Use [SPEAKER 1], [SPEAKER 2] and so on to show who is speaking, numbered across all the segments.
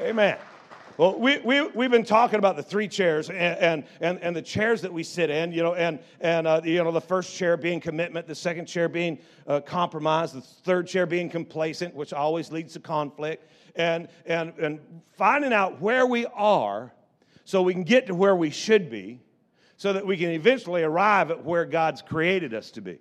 [SPEAKER 1] Amen. Well, we, we, we've been talking about the three chairs and, and, and, the chairs that we sit in, you know, and, and uh, you know, the first chair being commitment, the second chair being uh, compromise, the third chair being complacent, which always leads to conflict, and, and, and finding out where we are so we can get to where we should be so that we can eventually arrive at where God's created us to be.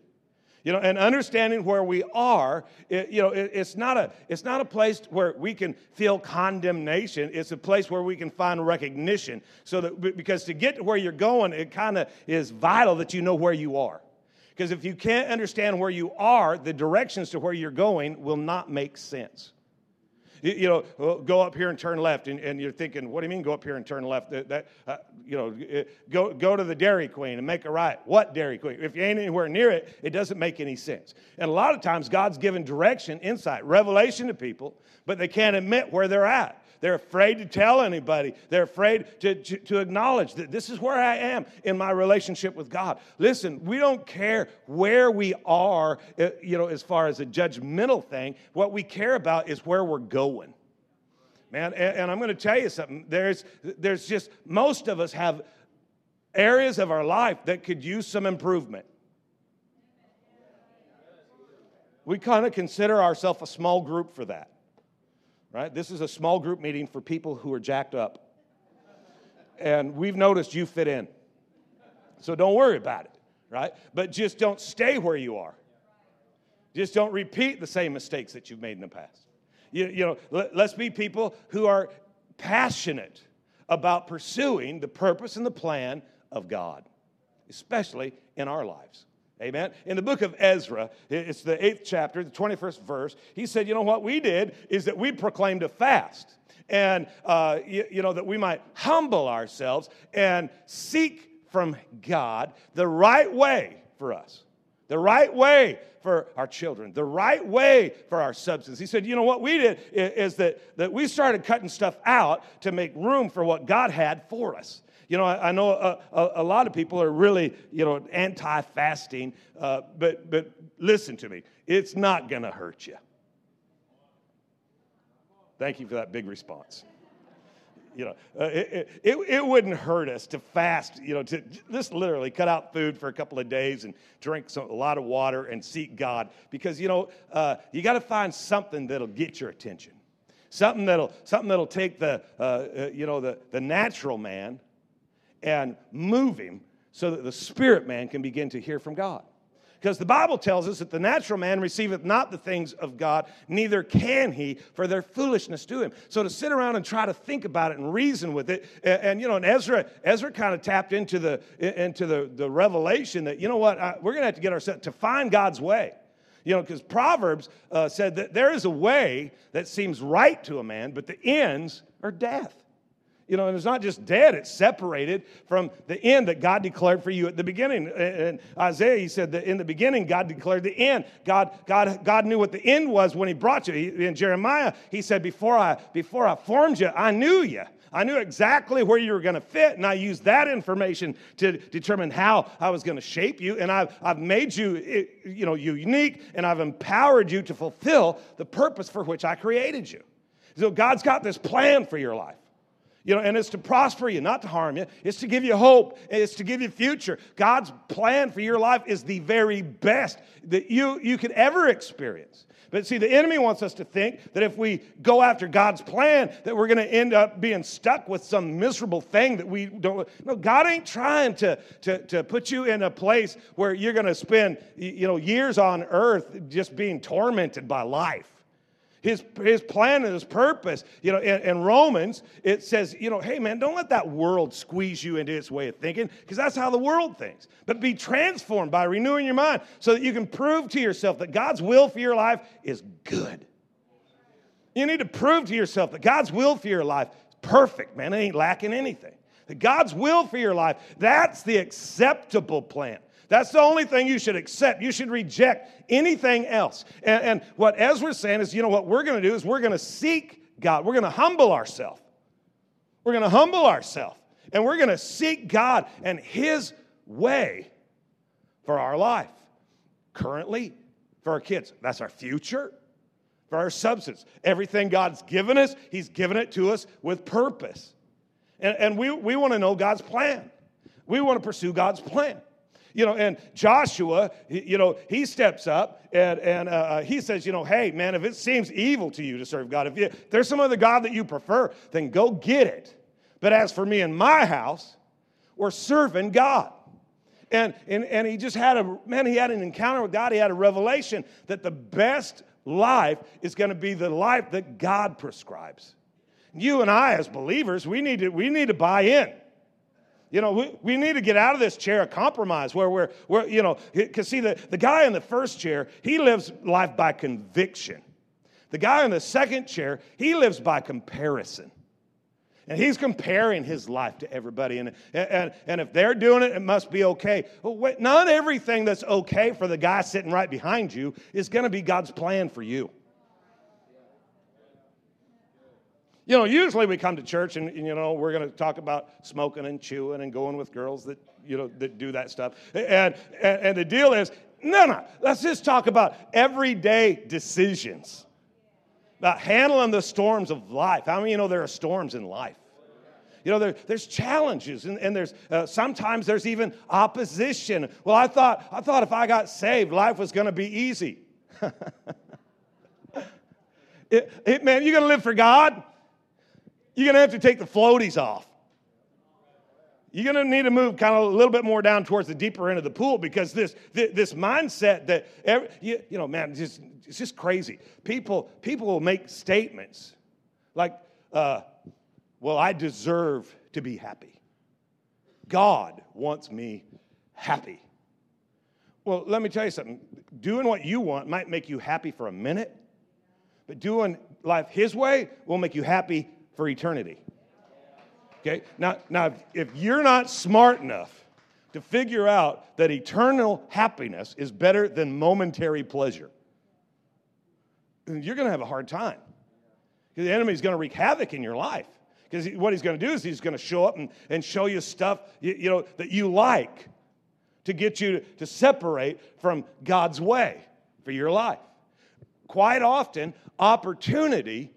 [SPEAKER 1] You know, and understanding where we are, it, you know, it, it's, not a, it's not a place where we can feel condemnation. It's a place where we can find recognition. So that, because to get to where you're going, it kind of is vital that you know where you are. Because if you can't understand where you are, the directions to where you're going will not make sense. You, know, go up here and turn left, and, and, you're thinking, what do you mean go up here and turn left? That, that uh, you know, go, go to the Dairy Queen and make a right. What Dairy Queen? If you ain't anywhere near it, it doesn't make any sense. And a lot of times, God's given direction, insight, revelation to people, but they can't admit where they're at. They're afraid to tell anybody. They're afraid to, to, to, acknowledge that this is where I am in my relationship with God. Listen, we don't care where we are, uh, you know, as far as a judgmental thing. What we care about is where we're going. Man, and, and I'm going to tell you something. There's, there's just, most of us have areas of our life that could use some improvement. We kind of consider ourselves a small group for that right? This is a small group meeting for people who are jacked up. And we've noticed you fit in. So don't worry about it, right? But just don't stay where you are. Just don't repeat the same mistakes that you've made in the past. You, you know, let, let's be people who are passionate about pursuing the purpose and the plan of God, especially in our lives. Amen. In the book of Ezra, it's the eighth chapter, the 21st verse, he said, You know what we did is that we proclaimed a fast. And, uh, you, you know, that we might humble ourselves and seek from God the right way for us, the right way for our children, the right way for our substance. He said, You know what we did is that, that we started cutting stuff out to make room for what God had for us. You know, I, I know a, a, a, lot of people are really, you know, anti fasting, uh, but, but listen to me, it's not going to hurt you. Thank you for that big response. You know, uh, it, it, it, wouldn't hurt us to fast, you know, to just literally cut out food for a couple of days and drink some, a lot of water and seek God. Because, you know, uh, you got to find something that'll get your attention. Something that'll, something that'll take the, uh, uh you know, the, the natural man and move him so that the spirit man can begin to hear from God. Because the Bible tells us that the natural man receiveth not the things of God, neither can he, for their foolishness to him. So to sit around and try to think about it and reason with it, and, and you know, and Ezra, Ezra kind of tapped into the into the, the revelation that you know what, I, we're going to have to get ourselves to find God's way. You know, because Proverbs uh, said that there is a way that seems right to a man, but the ends are death. You know, and it's not just dead, it's separated from the end that God declared for you at the beginning. In Isaiah, he said that in the beginning, God declared the end. God, God, God knew what the end was when he brought you. In Jeremiah, he said, Before I, before I formed you, I knew you. I knew exactly where you were going to fit, and I used that information to determine how I was going to shape you. And I've, I've made you, eh, you know, unique, and I've empowered you to fulfill the purpose for which I created you. So God's got this plan for your life. You know, and it's to prosper you, not to harm you. It's to give you hope. It's to give you future. God's plan for your life is the very best that you, you could ever experience. But see, the enemy wants us to think that if we go after God's plan, that we're going to end up being stuck with some miserable thing that we don't. No, God ain't trying to, to, to put you in a place where you're going to spend you know, years on earth just being tormented by life his, his plan and his purpose. You know, in, in, Romans, it says, you know, hey man, don't let that world squeeze you into its way of thinking, because that's how the world thinks. But be transformed by renewing your mind so that you can prove to yourself that God's will for your life is good. You need to prove to yourself that God's will for your life is perfect, man. It ain't lacking anything. That God's will for your life, that's the acceptable plan. That's the only thing you should accept. You should reject anything else. And, and what Ezra's saying is, you know, what we're going to do is we're going to seek God. We're going to humble ourselves. We're going to humble ourselves. And we're going to seek God and His way for our life. Currently, for our kids. That's our future. for our substance. Everything God's given us, He's given it to us with purpose. And, and we, we want to know God's plan. We want to pursue God's plan. You know, and Joshua, you know, he steps up and, and uh, uh, he says, you know, hey, man, if it seems evil to you to serve God, if, you, if there's some other God that you prefer, then go get it. But as for me and my house, we're serving God. And, and, and he just had a, man, he had an encounter with God. He had a revelation that the best life is going to be the life that God prescribes. You and I, as believers, we need to, we need to buy in. You know, we, we need to get out of this chair of compromise where we're, we're you know, because see, the, the guy in the first chair, he lives life by conviction. The guy in the second chair, he lives by comparison. And he's comparing his life to everybody. And, and, and if they're doing it, it must be okay. Well, wait, not everything that's okay for the guy sitting right behind you is going to be God's plan for you. You know, usually we come to church and, you know, we're going to talk about smoking and chewing and going with girls that, you know, that do that stuff. And, and, and the deal is, no, no, let's just talk about everyday decisions, about handling the storms of life. How many you know there are storms in life? You know, there, there's challenges, and, and there's uh, sometimes there's even opposition. Well, I thought, I thought if I got saved, life was going to be easy. it, it, man, you're going to live for God you're going to have to take the floaties off. You're going to need to move kind of a little bit more down towards the deeper end of the pool because this, this mindset that, every, you, you know, man, just, it's just crazy. People, people will make statements like, uh, well, I deserve to be happy. God wants me happy. Well, let me tell you something. Doing what you want might make you happy for a minute, but doing life His way will make you happy for eternity. Okay? Now, now if you're not smart enough to figure out that eternal happiness is better than momentary pleasure, you're going to have a hard time. The enemy's going to wreak havoc in your life. Because what he's going to do is he's going to show up and, and show you stuff you, you know, that you like to get you to, to separate from God's way for your life. Quite often, opportunity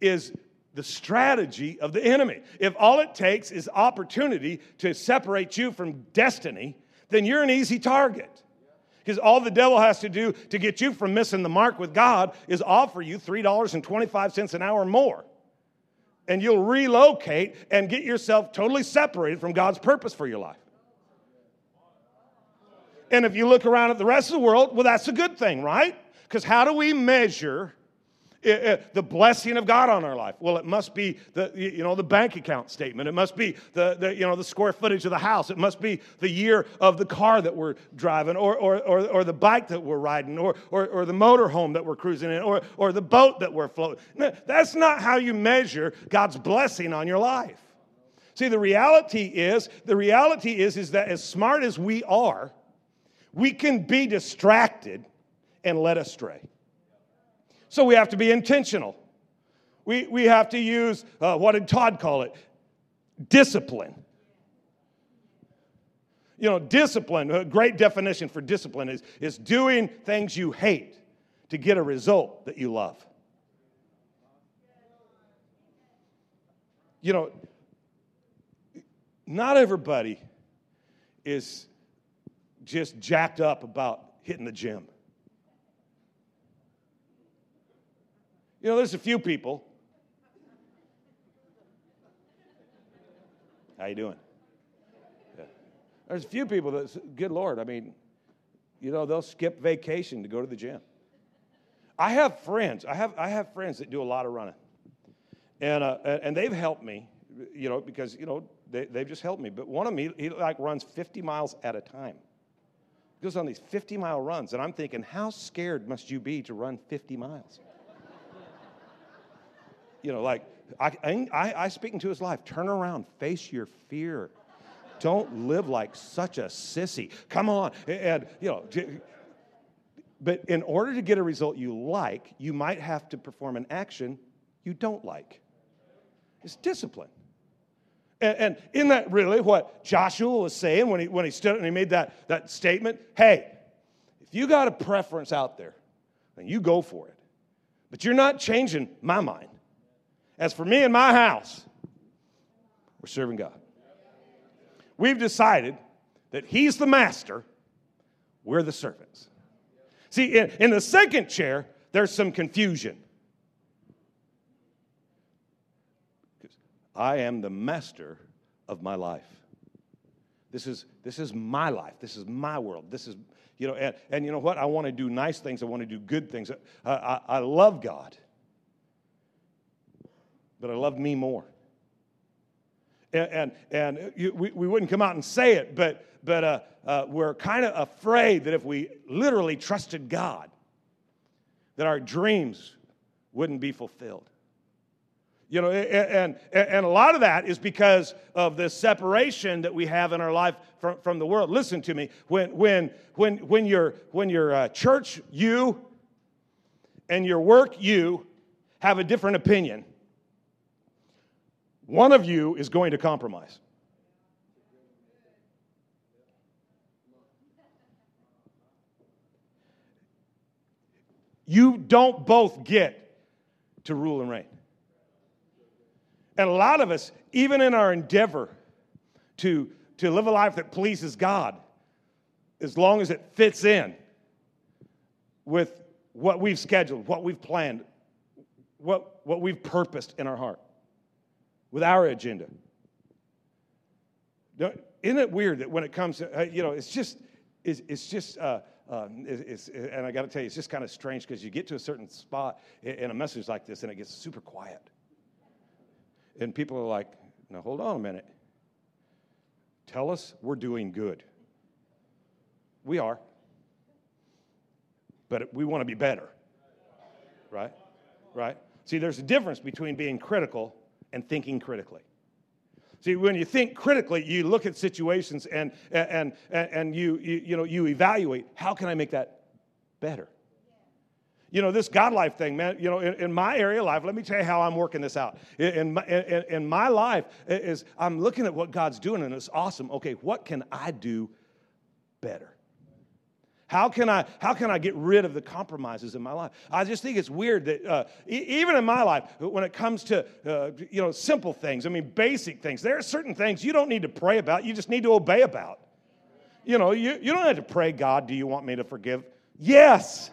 [SPEAKER 1] is the strategy of the enemy. If all it takes is opportunity to separate you from destiny, then you're an easy target. Because all the devil has to do to get you from missing the mark with God is offer you $3.25 an hour more. And you'll relocate and get yourself totally separated from God's purpose for your life. And if you look around at the rest of the world, well, that's a good thing, right? Because how do we measure the blessing of God on our life? Well, it must be the, you know, the bank account statement. It must be the, the, you know, the square footage of the house. It must be the year of the car that we're driving or, or, or, or the bike that we're riding or, or, or the motorhome that we're cruising in or, or the boat that we're floating. That's not how you measure God's blessing on your life. See, the reality is, the reality is, is that as smart as we are, we can be distracted and led astray. So we have to be intentional. We, we have to use, uh, what did Todd call it? Discipline. You know, discipline, a great definition for discipline is, is doing things you hate to get a result that you love. You know, not everybody is just jacked up about hitting the gym. You know, there's a few people. How you doing? Yeah. There's a few people that, good Lord, I mean, you know, they'll skip vacation to go to the gym. I have friends. I have I have friends that do a lot of running, and uh, and they've helped me, you know, because you know they they've just helped me. But one of them, he, he like runs 50 miles at a time. He goes on these 50 mile runs, and I'm thinking, how scared must you be to run 50 miles? You know, like I, I, I speak into his life. Turn around, face your fear. Don't live like such a sissy. Come on, and you know. But in order to get a result you like, you might have to perform an action you don't like. It's discipline. And, and isn't that really what Joshua was saying when he, when he stood and he made that, that statement hey, if you got a preference out there, then you go for it. But you're not changing my mind. As for me and my house, we're serving God. We've decided that He's the master, we're the servants. See, in, in the second chair, there's some confusion. I am the master of my life. This is, this is my life. This is my world. This is, you know, and, and you know what? I want to do nice things. I want to do good things. I, I, I love God, but I love me more. And, and, and you, we, we wouldn't come out and say it, but, but uh, uh, we're kind of afraid that if we literally trusted God, that our dreams wouldn't be fulfilled. You know, and, and, and a lot of that is because of the separation that we have in our life from, from the world. Listen to me. When, when, when, when your, when your uh, church, you, and your work, you, have a different opinion, one of you is going to compromise. You don't both get to rule and reign. And a lot of us, even in our endeavor to, to live a life that pleases God, as long as it fits in with what we've scheduled, what we've planned, what, what we've purposed in our heart, with our agenda. Isn't it weird that when it comes to, uh, you know, it's just, it's, it's just, uh, uh, it's, it's, and I got to tell you, it's just kind of strange because you get to a certain spot in a message like this and it gets super quiet. And people are like, now hold on a minute. Tell us we're doing good. We are. But we want to be better. Right? Right? See, there's a difference between being critical and thinking critically. See, when you think critically, you look at situations and, and, and, and you, you, you, know, you evaluate how can I make that better? you know, this God life thing, man, you know, in, in, my area of life, let me tell you how I'm working this out. In, my, in, in my life is I'm looking at what God's doing and it's awesome. Okay, what can I do better? How can I how can I get rid of the compromises in my life? I just think it's weird that uh, e- even in my life, when it comes to uh, you know simple things, I mean basic things, there are certain things you don't need to pray about. You just need to obey about. You know, you, you don't have to pray, God, do you want me to forgive? Yes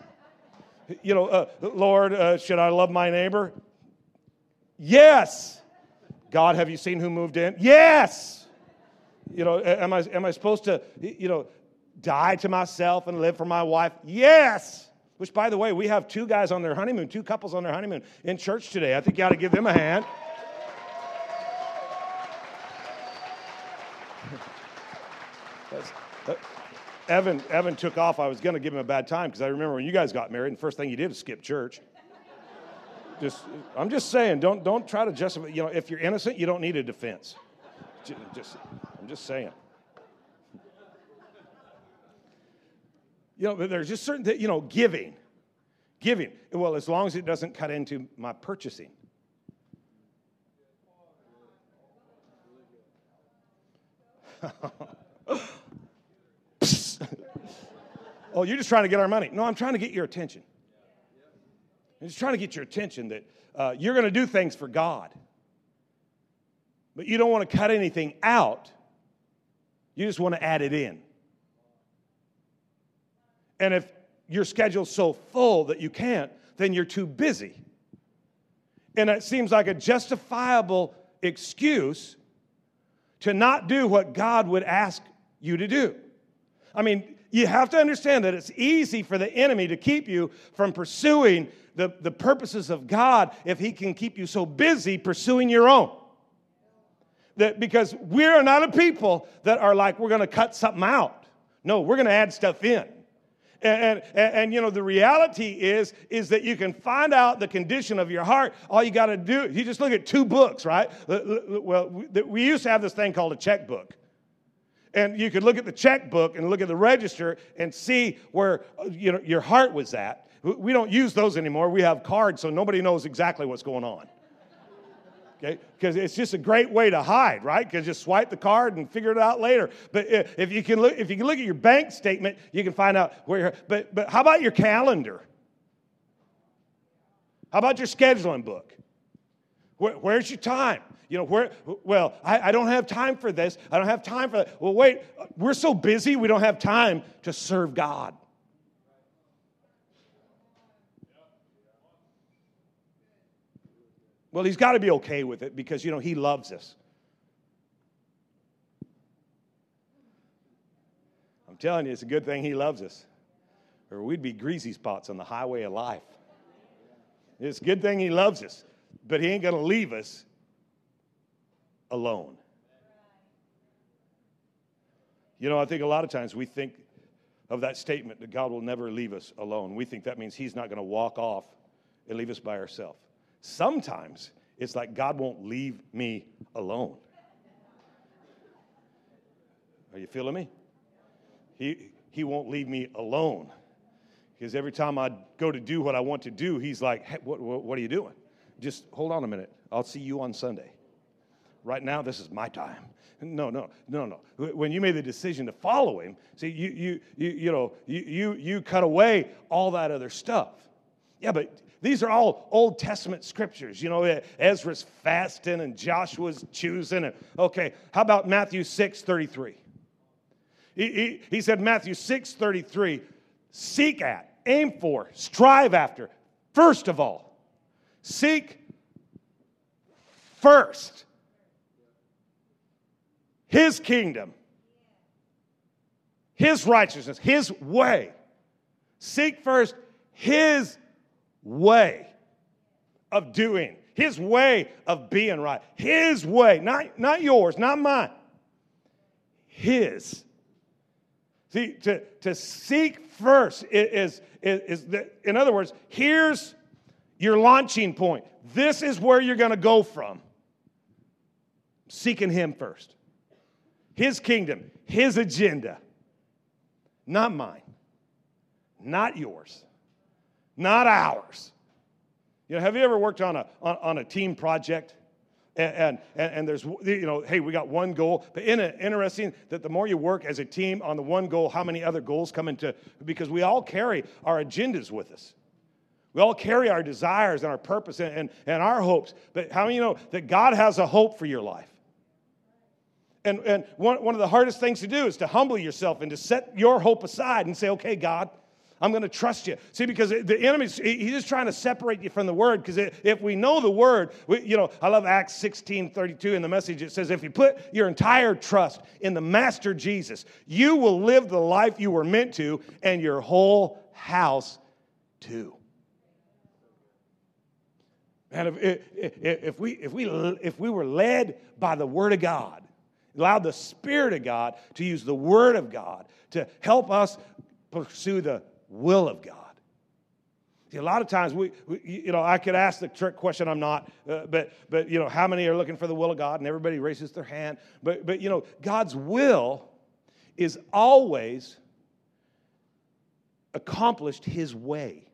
[SPEAKER 1] you know, uh, Lord, uh, should I love my neighbor? Yes. God, have you seen who moved in? Yes. You know, am I, am I supposed to, you know, die to myself and live for my wife? Yes. Which, by the way, we have two guys on their honeymoon, two couples on their honeymoon in church today. I think you ought to give them a hand. Evan, Evan took off. I was going to give him a bad time because I remember when you guys got married, and the first thing you did was skip church. Just, I'm just saying, don't, don't try to justify. You know, if you're innocent, you don't need a defense. Just, I'm just saying. You know, there's just certain, things, you know, giving, giving. Well, as long as it doesn't cut into my purchasing. oh, you're just trying to get our money. No, I'm trying to get your attention. I'm just trying to get your attention that uh, you're going to do things for God, but you don't want to cut anything out. You just want to add it in. And if your schedule's so full that you can't, then you're too busy. And it seems like a justifiable excuse to not do what God would ask you to do. I mean, you have to understand that it's easy for the enemy to keep you from pursuing the, the purposes of God if he can keep you so busy pursuing your own. That because we are not a people that are like, we're going to cut something out. No, we're going to add stuff in. And, and, and, you know the reality is is that you can find out the condition of your heart all you got to do you just look at two books right well we used to have this thing called a checkbook and you could look at the checkbook and look at the register and see where you know, your heart was at. We don't use those anymore. We have cards, so nobody knows exactly what's going on. Okay? Because it's just a great way to hide, right? Because just swipe the card and figure it out later. But if you can look, if you can look at your bank statement, you can find out where you're. But but how about your calendar? How about your scheduling book? Where, where's your time? You know, where, well, I, I don't have time for this. I don't have time for that. Well, wait, we're so busy, we don't have time to serve God. Well, he's got to be okay with it because, you know, he loves us. I'm telling you, it's a good thing he loves us, or we'd be greasy spots on the highway of life. It's a good thing he loves us, but he ain't going to leave us alone. You know, I think a lot of times we think of that statement that God will never leave us alone. We think that means he's not going to walk off and leave us by ourselves. Sometimes it's like God won't leave me alone. Are you feeling me? He, he won't leave me alone. Because every time I go to do what I want to do, he's like, hey, what, what, what are you doing? Just hold on a minute. I'll see you on Sunday. Right now, this is my time. No, no, no, no. When you made the decision to follow him, see, you, you, you, you know, you, you, you cut away all that other stuff. Yeah, but these are all Old Testament scriptures. You know, eh, Ezra's fasting and Joshua's choosing. And, okay, how about Matthew 6 33? He, he, he said, Matthew 6 33, seek at, aim for, strive after, first of all. Seek first his kingdom, his righteousness, his way. Seek first his way of doing, his way of being right, his way, not, not yours, not mine, his. See, to, to seek first is, is, is the, in other words, here's your launching point. This is where you're going to go from. Seeking Him first. His kingdom, His agenda, not mine, not yours not ours. You know, have you ever worked on a, on, on a team project? And, and, and, there's, you know, hey, we got one goal. But interesting that the more you work as a team on the one goal, how many other goals come into, because we all carry our agendas with us. We all carry our desires and our purpose and, and, and our hopes. But how many you know that God has a hope for your life? And, and one, one of the hardest things to do is to humble yourself and to set your hope aside and say, okay, God, I'm going to trust you. See, because the enemy, he's just trying to separate you from the word. Because if we know the word, we, you know, I love Acts 16 32 in the message. It says, if you put your entire trust in the Master Jesus, you will live the life you were meant to, and your whole house too. And if, if, if, we, if, we, if we were led by the Word of God, allowed the Spirit of God to use the Word of God to help us pursue the will of God. See, a lot of times we, we, you know, I could ask the trick question. I'm not, uh, but but you know, how many are looking for the will of God? And everybody raises their hand. But but you know, God's will is always accomplished His way,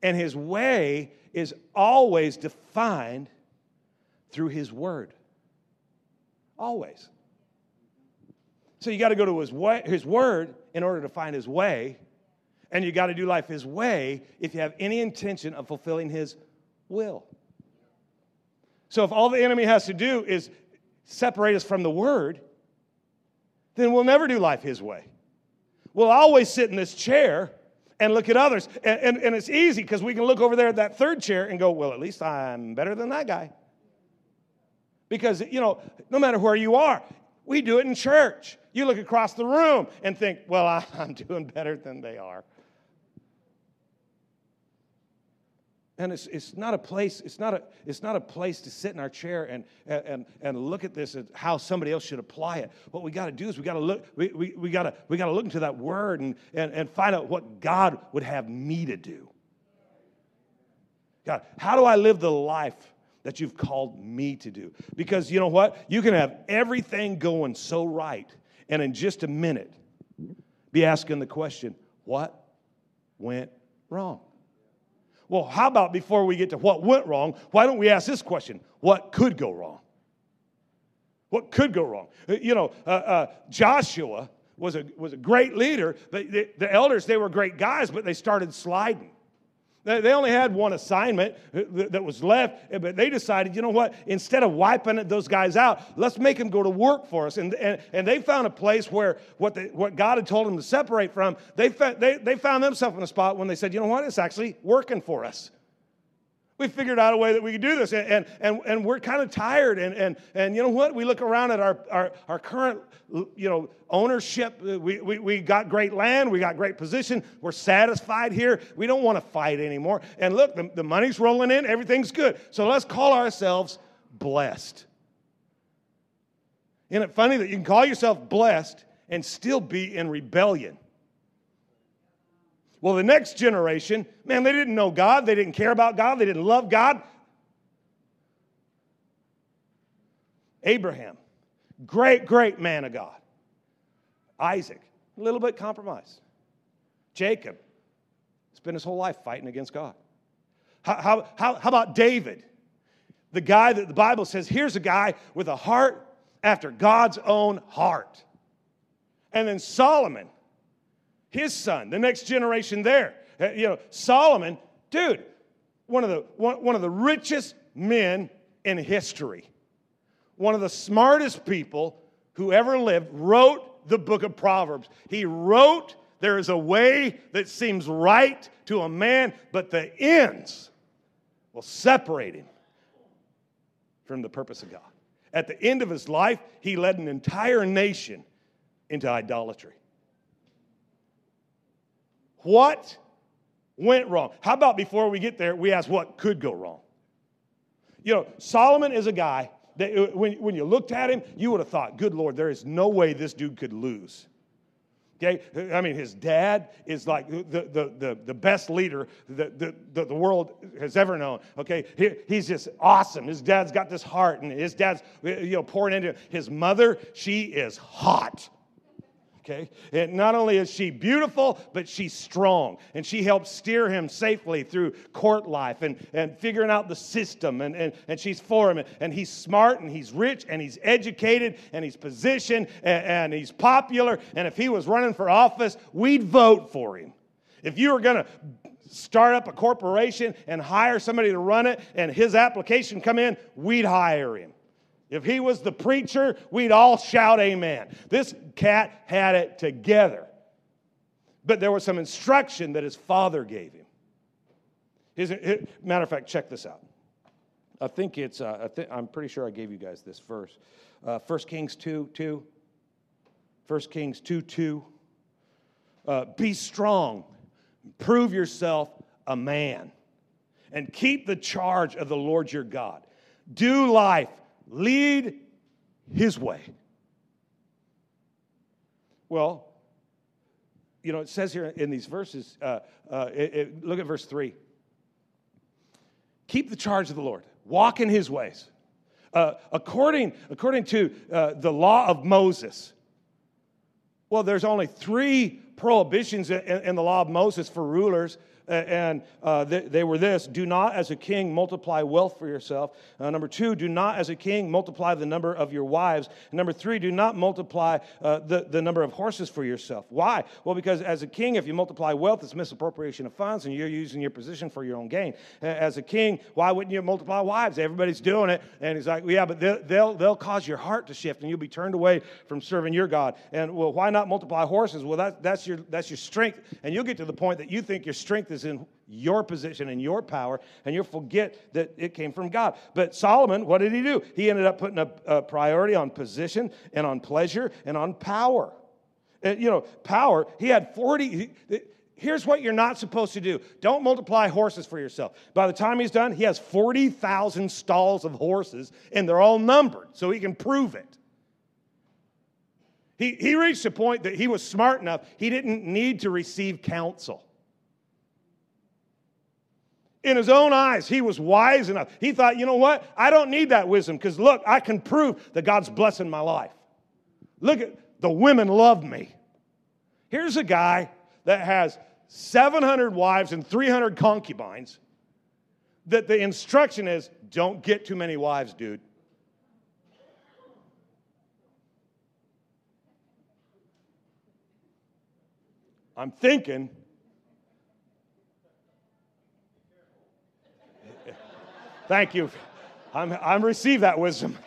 [SPEAKER 1] and His way is always defined through His Word. Always. So you got to go to his, way, his word in order to find his way. And you got to do life his way if you have any intention of fulfilling his will. So if all the enemy has to do is separate us from the word, then we'll never do life his way. We'll always sit in this chair and look at others. And, and, and it's easy because we can look over there at that third chair and go, well, at least I'm better than that guy. Because, you know, no matter where you are, we do it in church. You look across the room and think, well, I, am doing better than they are. And it's, it's not a place, it's not a, it's not a place to sit in our chair and, and, and look at this and how somebody else should apply it. What we got to do is we got to look, we, we, we got to we got to look into that word and, and, and find out what God would have me to do. God, how do I live the life that you've called me to do. Because you know what? You can have everything going so right, and in just a minute, be asking the question, what went wrong? Well, how about before we get to what went wrong, why don't we ask this question? What could go wrong? What could go wrong? Uh, you know, uh, uh, Joshua was a, was a great leader. The, the, the elders, they were great guys, but they started sliding. They only had one assignment that was left, but they decided, you know what, instead of wiping those guys out, let's make them go to work for us. And, and, and they found a place where what, they, what God had told them to separate from, they, they, they found themselves in a spot when they said, you know what, it's actually working for us we figured out a way that we could do this. And, and, and we're kind of tired. And, and, and you know what? We look around at our, our, our current you know ownership. Uh, we, we, we got great land. We got great position. We're satisfied here. We don't want to fight anymore. And look the, the money's rolling in. Everything's good. So let's call ourselves blessed. Isn't it funny that you can call yourself blessed and still be in rebellion well, the next generation, man, they didn't know God. They didn't care about God. They didn't love God. Abraham, great, great man of God. Isaac, a little bit compromised. Jacob, spent his whole life fighting against God. How, how, how, how about David? The guy that the Bible says, here's a guy with a heart after God's own heart. And then Solomon, his son, the next generation there. Uh, you know, Solomon, dude, one of the, one, one of the richest men in history, one of the smartest people who ever lived, wrote the book of Proverbs. He wrote, There is a way that seems right to a man, but the ends will separate him from the purpose of God. At the end of his life, he led an entire nation into idolatry. What went wrong? How about before we get there, we ask what could go wrong? You know, Solomon is a guy that uh, when, when you looked at him, you would have thought, good Lord, there is no way this dude could lose. Okay? I mean, his dad is like the, the, the, the best leader that the, the, the world has ever known. Okay? He, he's just awesome. His dad's got this heart, and his dad's, you know, pouring into his mother. She is hot okay? And not only is she beautiful, but she's strong. And she helps steer him safely through court life and, and figuring out the system. And, and, and she's for him. And he's smart and he's rich and he's educated and he's positioned and, and he's popular. And if he was running for office, we'd vote for him. If you were going to start up a corporation and hire somebody to run it and his application come in, we'd hire him. If he was the preacher, we'd all shout amen. This cat had it together. But there was some instruction that his father gave him. His, his, matter of fact, check this out. I think it's, uh, I I'm pretty sure I gave you guys this verse. Uh, 1 Kings 2 2. 1 Kings 2 2. Uh, Be strong, prove yourself a man, and keep the charge of the Lord your God. Do life lead his way. Well, you know, it says here in these verses, uh, uh, it, it, look at verse 3. Keep the charge of the Lord, walk in his ways. Uh, according, according to uh, the law of Moses, well, there's only three prohibitions in, in the law of Moses for rulers and uh, they, they, were this do not as a king multiply wealth for yourself. Uh, number two do not as a king multiply the number of your wives. And number three do not multiply uh, the, the number of horses for yourself. Why? Well because as a king if you multiply wealth it's misappropriation of funds and you're using your position for your own gain. As a king why wouldn't you multiply wives? Everybody's doing it and he's like yeah but they'll, they'll, they'll cause your heart to shift and you'll be turned away from serving your god. And well why not multiply horses? Well that, that's your that's your strength and you'll get to the point that you think your strength is in your position and your power, and you'll forget that it came from God. But Solomon, what did he do? He ended up putting a, a priority on position and on pleasure and on power. And, you know, power, he had 40. Here's what you're not supposed to do don't multiply horses for yourself. By the time he's done, he has 40,000 stalls of horses, and they're all numbered, so he can prove it. He, he reached a point that he was smart enough, he didn't need to receive counsel. In his own eyes, he was wise enough. He thought, you know what? I don't need that wisdom because look, I can prove that God's blessing my life. Look at the women love me. Here's a guy that has 700 wives and 300 concubines. That the instruction is don't get too many wives, dude. I'm thinking Thank you. I'm, I'm receive that wisdom.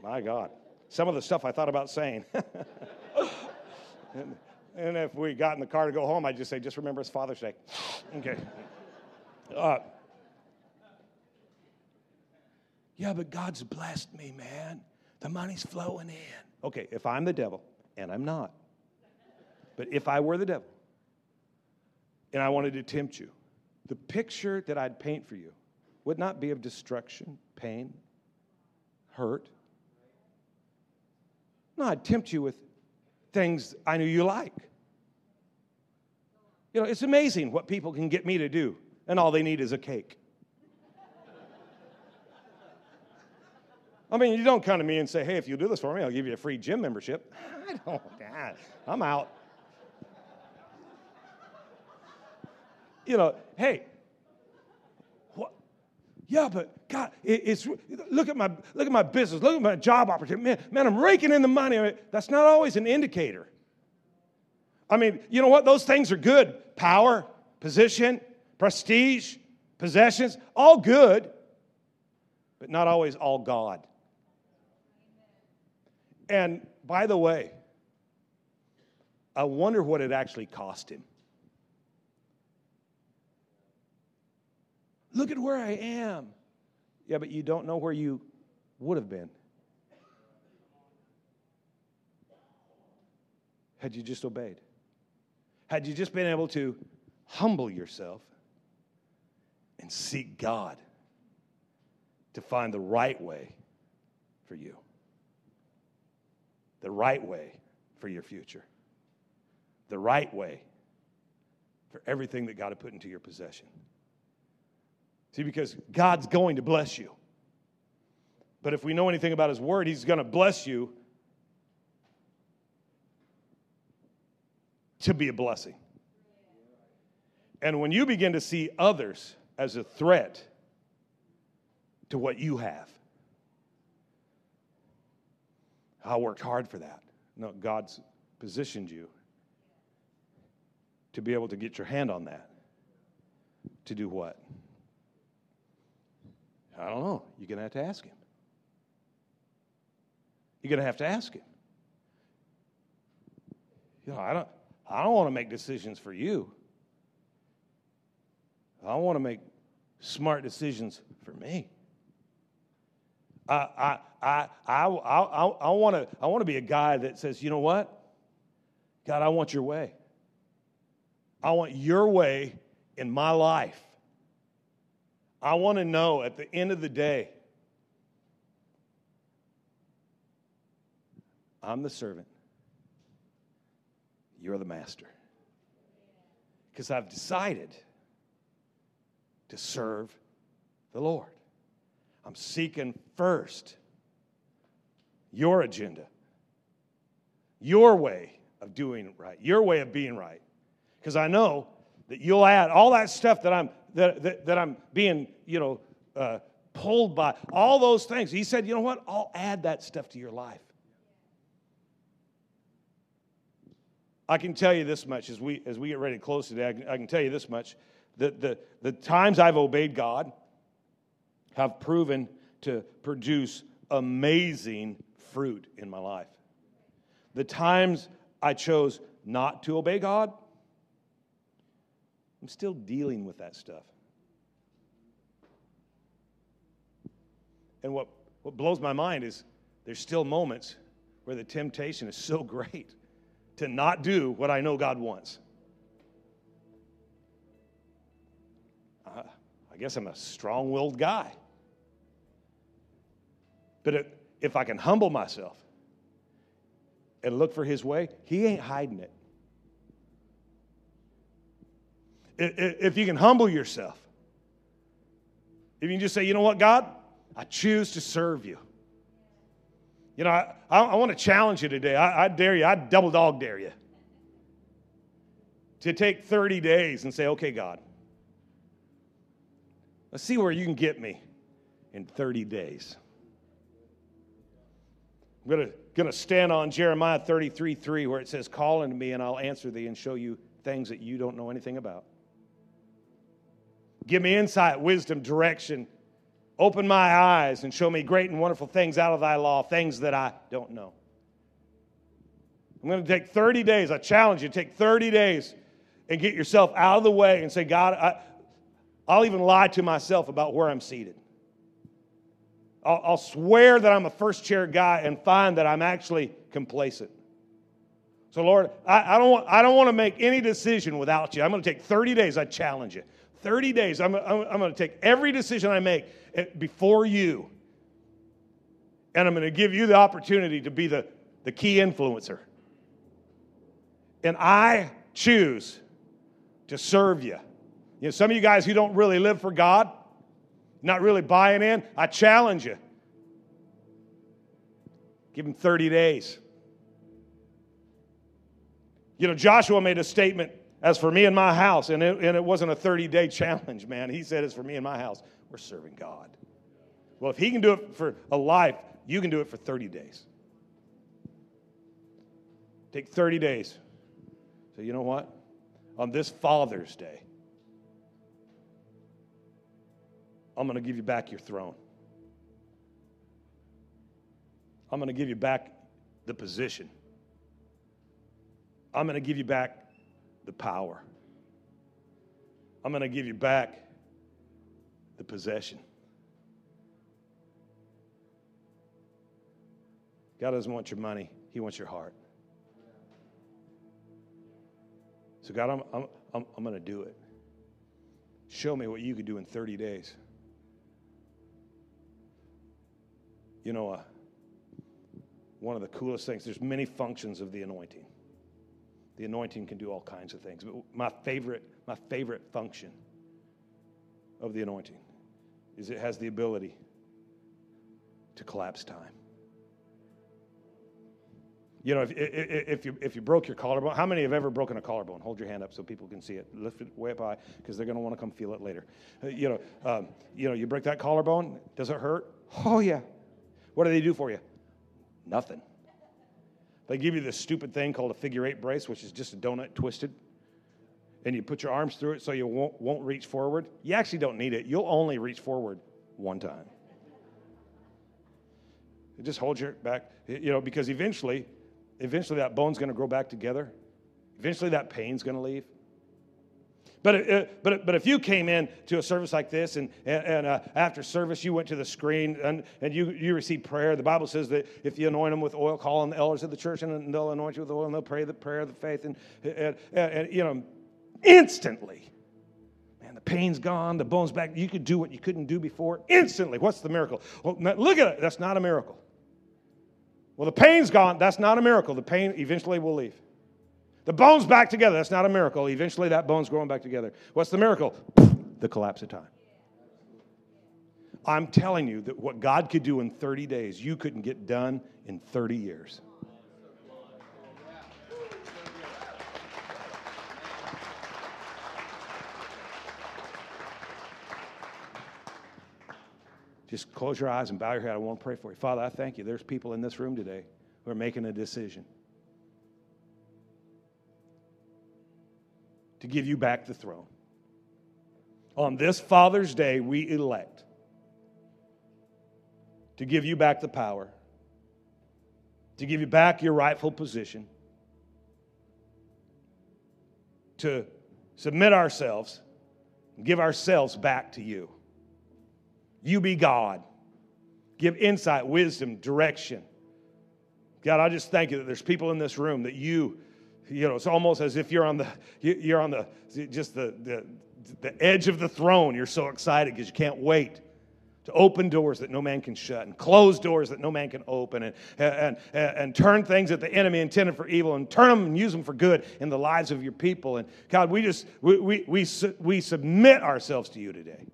[SPEAKER 1] My God. Some of the stuff I thought about saying. and, and, if we got in the car to go home, I'd just say, just remember it's Father's Day. okay. Uh, yeah, but God's blessed me, man. The money's flowing in. Okay, if I'm the devil, and I'm not, but if I were the devil and I wanted to tempt you, the picture that I'd paint for you would not be of destruction, pain, hurt. No, I'd tempt you with things I knew you like. You know, it's amazing what people can get me to do, and all they need is a cake. I mean, you don't come to me and say, hey, if you do this for me, I'll give you a free gym membership. I don't, I'm out. You know, hey, what? Yeah, but God, it, it's look at my look at my business, look at my job opportunity. Man, man I'm raking in the money. I mean, that's not always an indicator. I mean, you know what? Those things are good. Power, position, prestige, possessions, all good, but not always all God. And by the way, I wonder what it actually cost him. Look at where I am. Yeah, but you don't know where you would have been. Had you just obeyed? Had you just been able to humble yourself and seek God to find the right way for you? The right way for your future the right way for everything that God had put into your possession. See, because God's going to bless you. But if we know anything about His Word, He's going to bless you to be a blessing. And when you begin to see others as a threat to what you have, I worked hard for that. No, God's positioned you to be able to get your hand on that. To do what? I don't know. You're going to have to ask him. You're going to have to ask him. You know, I don't, I don't want to make decisions for you. I want to make smart decisions for me. I, I, I, I, I, I, want to, I want to be a guy that says, you know what? God, I want your way. I want your way in my life. I want to know at the end of the day, I'm the servant, you're the master. Because I've decided to serve the Lord. I'm seeking first your agenda, your way of doing right, your way of being right because I know that you'll add all that stuff that I'm that, that, that I'm being you know uh, pulled by all those things. He said, you know what? I'll add that stuff to your life. I can tell you this much as we as we get ready to close today. I can, I can tell you this much that the the times I've obeyed God have proven to produce amazing fruit in my life. The times I chose not to obey God I'm still dealing with that stuff. And what, what blows my mind is there's still moments where the temptation is so great to not do what I know God wants. I guess I'm a strong willed guy. But if I can humble myself and look for His way, He ain't hiding it. If you can humble yourself, if you can just say, you know what, God, I choose to serve you. You know, I, I, I want to challenge you today. I, I dare you, I double dog dare you to take 30 days and say, okay, God, let's see where you can get me in 30 days. I'm going to, going to stand on Jeremiah 33 3, where it says, Call unto me, and I'll answer thee and show you things that you don't know anything about. Give me insight, wisdom, direction. Open my eyes and show me great and wonderful things out of thy law, things that I don't know. I'm going to take 30 days. I challenge you, take 30 days and get yourself out of the way and say, God, I, I'll even lie to myself about where I'm seated. I'll, I'll swear that I'm a first chair guy and find that I'm actually complacent. So, Lord, I, I, don't want, I don't want to make any decision without you. I'm going to take 30 days. I challenge you. 30 days. I'm, I'm, I'm going to take every decision I make eh, before you. And I'm going to give you the opportunity to be the, the key influencer. And I choose to serve you. You know, some of you guys who don't really live for God, not really buying in, I challenge you. Give them 30 days. You know, Joshua made a statement as for me and my house, and it, and it wasn't a 30 day challenge, man. He said, As for me and my house, we're serving God. Well, if he can do it for a life, you can do it for 30 days. Take 30 days. So, you know what? On this Father's Day, I'm going to give you back your throne. I'm going to give you back the position. I'm going to give you back the power. I'm going to give you back the possession. God doesn't want your money, He wants your heart. So, God, I'm, I'm, I'm, I'm going to do it. Show me what you could do in 30 days. You know, uh, one of the coolest things, there's many functions of the anointing. The anointing can do all kinds of things. But my favorite, my favorite function of the anointing is it has the ability to collapse time. You know, if, if, you, if you broke your collarbone, how many have ever broken a collarbone? Hold your hand up so people can see it. Lift it way up high because they're going to want to come feel it later. Uh, you know, um, you know, you break that collarbone. Does it hurt? Oh yeah. What do they do for you? Nothing. They give you this stupid thing called a figure eight brace, which is just a donut twisted. And you put your arms through it so you won't, won't reach forward. You actually don't need it. You'll only reach forward one time. It just holds your back, you know, because eventually, eventually that bone's going to grow back together. Eventually that pain's going to leave. But, uh, but, but if you came in to a service like this and, and, uh, after service you went to the screen and, and you, you received prayer, the Bible says that if you anoint them with oil, call on the elders of the church and they'll anoint you with oil and they'll pray the prayer of the faith. And, and, and you know, instantly, man, the pain's gone, the bone's back. You could do what you couldn't do before instantly. What's the miracle? Well, look at it. That's not a miracle. Well, the pain's gone. That's not a miracle. The pain eventually will leave. The bone's back together. That's not a miracle. Eventually, that bone's growing back together. What's the miracle? The collapse of time. I'm telling you that what God could do in 30 days, you couldn't get done in 30 years. Just close your eyes and bow your head. I want to pray for you. Father, I thank you. There's people in this room today who are making a decision. To give you back the throne. On this Father's Day, we elect to give you back the power, to give you back your rightful position, to submit ourselves, give ourselves back to you. You be God. Give insight, wisdom, direction. God, I just thank you that there's people in this room that you you know, it's almost as if you're on the you're on the just the the, the edge of the throne. You're so excited because you can't wait to open doors that no man can shut and close doors that no man can open and, and, and, and, turn things that the enemy intended for evil and turn them and use them for good in the lives of your people. And God, we just, we, we, we, we submit ourselves to you today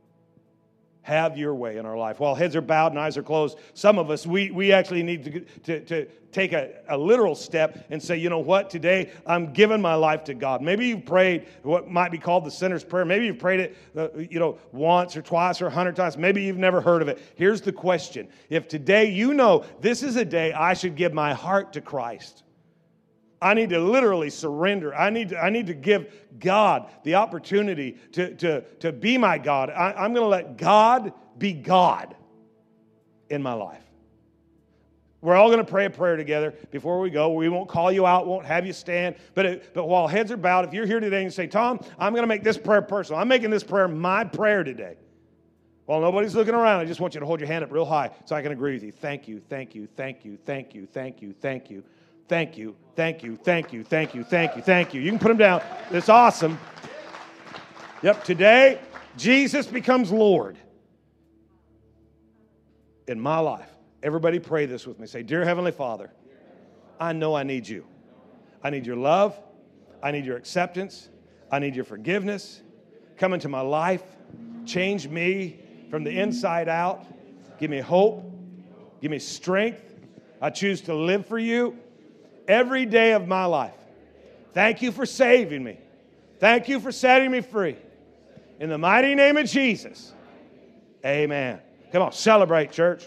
[SPEAKER 1] have your way in our life. While heads are bowed and eyes are closed, some of us, we, we actually need to, to, to take a, a literal step and say, you know what, today I'm giving my life to God. Maybe you've prayed what might be called the sinner's prayer. Maybe you've prayed it, uh, you know, once or twice or a hundred times. Maybe you've never heard of it. Here's the question. If today you know this is a day I should give my heart to Christ, I need to literally surrender. I need to, I need to give God the opportunity to, to, to be my God. I, I'm going to let God be God in my life. We're all going to pray a prayer together before we go. We won't call you out, won't have you stand. But, it, but while heads are bowed, if you're here today and you say, Thom, I'm going to make this prayer personal, I'm making this prayer my prayer today. While nobody's looking around, I just want you to hold your hand up real high so I can agree with you. Thank you, thank you, thank you, thank you, thank you, thank you, thank you, thank you, thank you, thank you, thank you, thank you. You can put them down. It's awesome. Yep, today, Jesus becomes Lord in my life. Everybody pray this with me. Say, Dear Heavenly Father, I know I need you. I need your love. I need your acceptance. I need your forgiveness. Come into my life. Change me from the inside out. Give me hope. Give me strength. I choose to live for you every day of my life. Thank you for saving me. Thank you for setting me free. In the mighty name of Jesus, amen. Come on, celebrate, church.